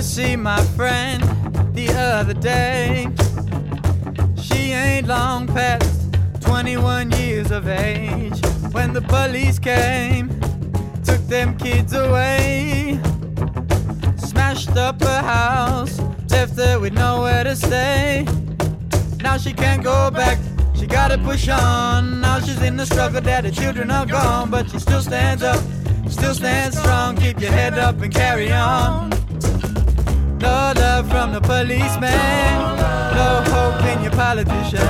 see my friend the other day. She ain't long past 21 years of age when the police came, took them kids away, smashed up her house, left her with nowhere to stay. Now she can't go back. She gotta push on. Now she's in the struggle that her children are gone, but she still stands up, still stands strong. Keep your head up and carry on. No love from the policeman, no hope in your politician.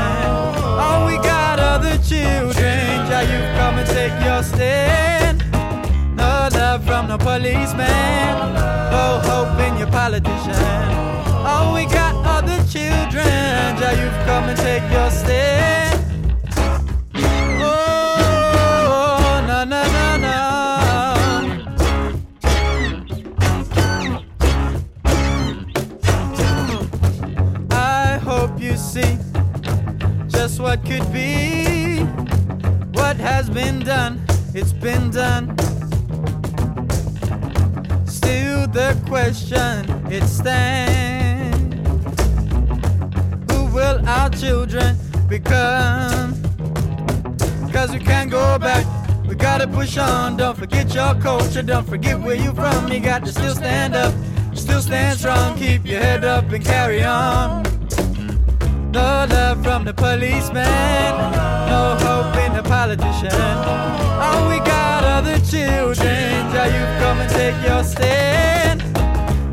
All we got are the children. Now you come and take your stand. No love from the policeman, no hope in your politician. All we got are the children. Now you've come and take your stand. Just what could be. What has been done, it's been done. Still the question, it stands. Who will our children become? Cause we can't go back. We gotta push on. Don't forget your culture. Don't forget where you from. You got to still stand up. Still stand strong. Keep your head up and carry on. No love from the policeman. No hope in the politician. All we got are the children. Now you come and take your stand.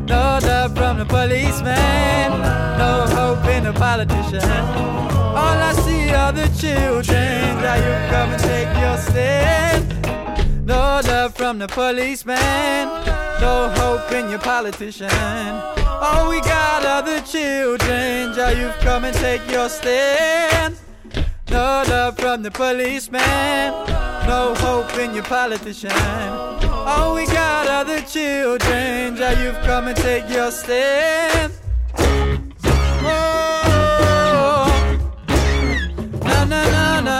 No love from the policeman. No hope in the politician. All I see are the children. Now you come and take your love from the policeman, no hope in your politician. All we got are the children. Jah, you've come and take your stand. No love from the policeman, no hope in your politician. All we got are the children. Jah, you've come and take your stand. Oh, na na na na.